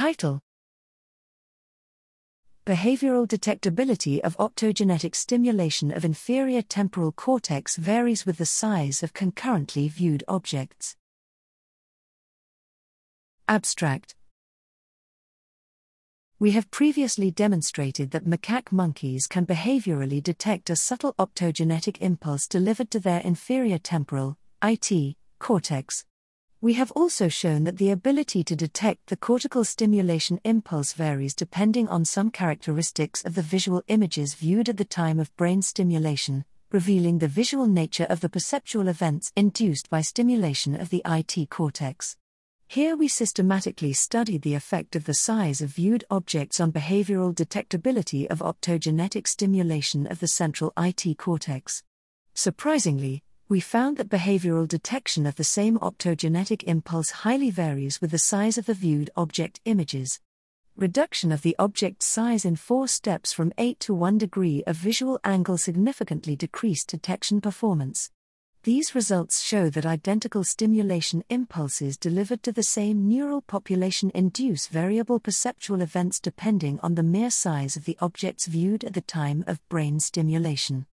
Title Behavioral detectability of optogenetic stimulation of inferior temporal cortex varies with the size of concurrently viewed objects. Abstract We have previously demonstrated that macaque monkeys can behaviorally detect a subtle optogenetic impulse delivered to their inferior temporal, IT, cortex. We have also shown that the ability to detect the cortical stimulation impulse varies depending on some characteristics of the visual images viewed at the time of brain stimulation, revealing the visual nature of the perceptual events induced by stimulation of the IT cortex. Here we systematically studied the effect of the size of viewed objects on behavioral detectability of optogenetic stimulation of the central IT cortex. Surprisingly, we found that behavioral detection of the same optogenetic impulse highly varies with the size of the viewed object images. Reduction of the object size in four steps from 8 to 1 degree of visual angle significantly decreased detection performance. These results show that identical stimulation impulses delivered to the same neural population induce variable perceptual events depending on the mere size of the objects viewed at the time of brain stimulation.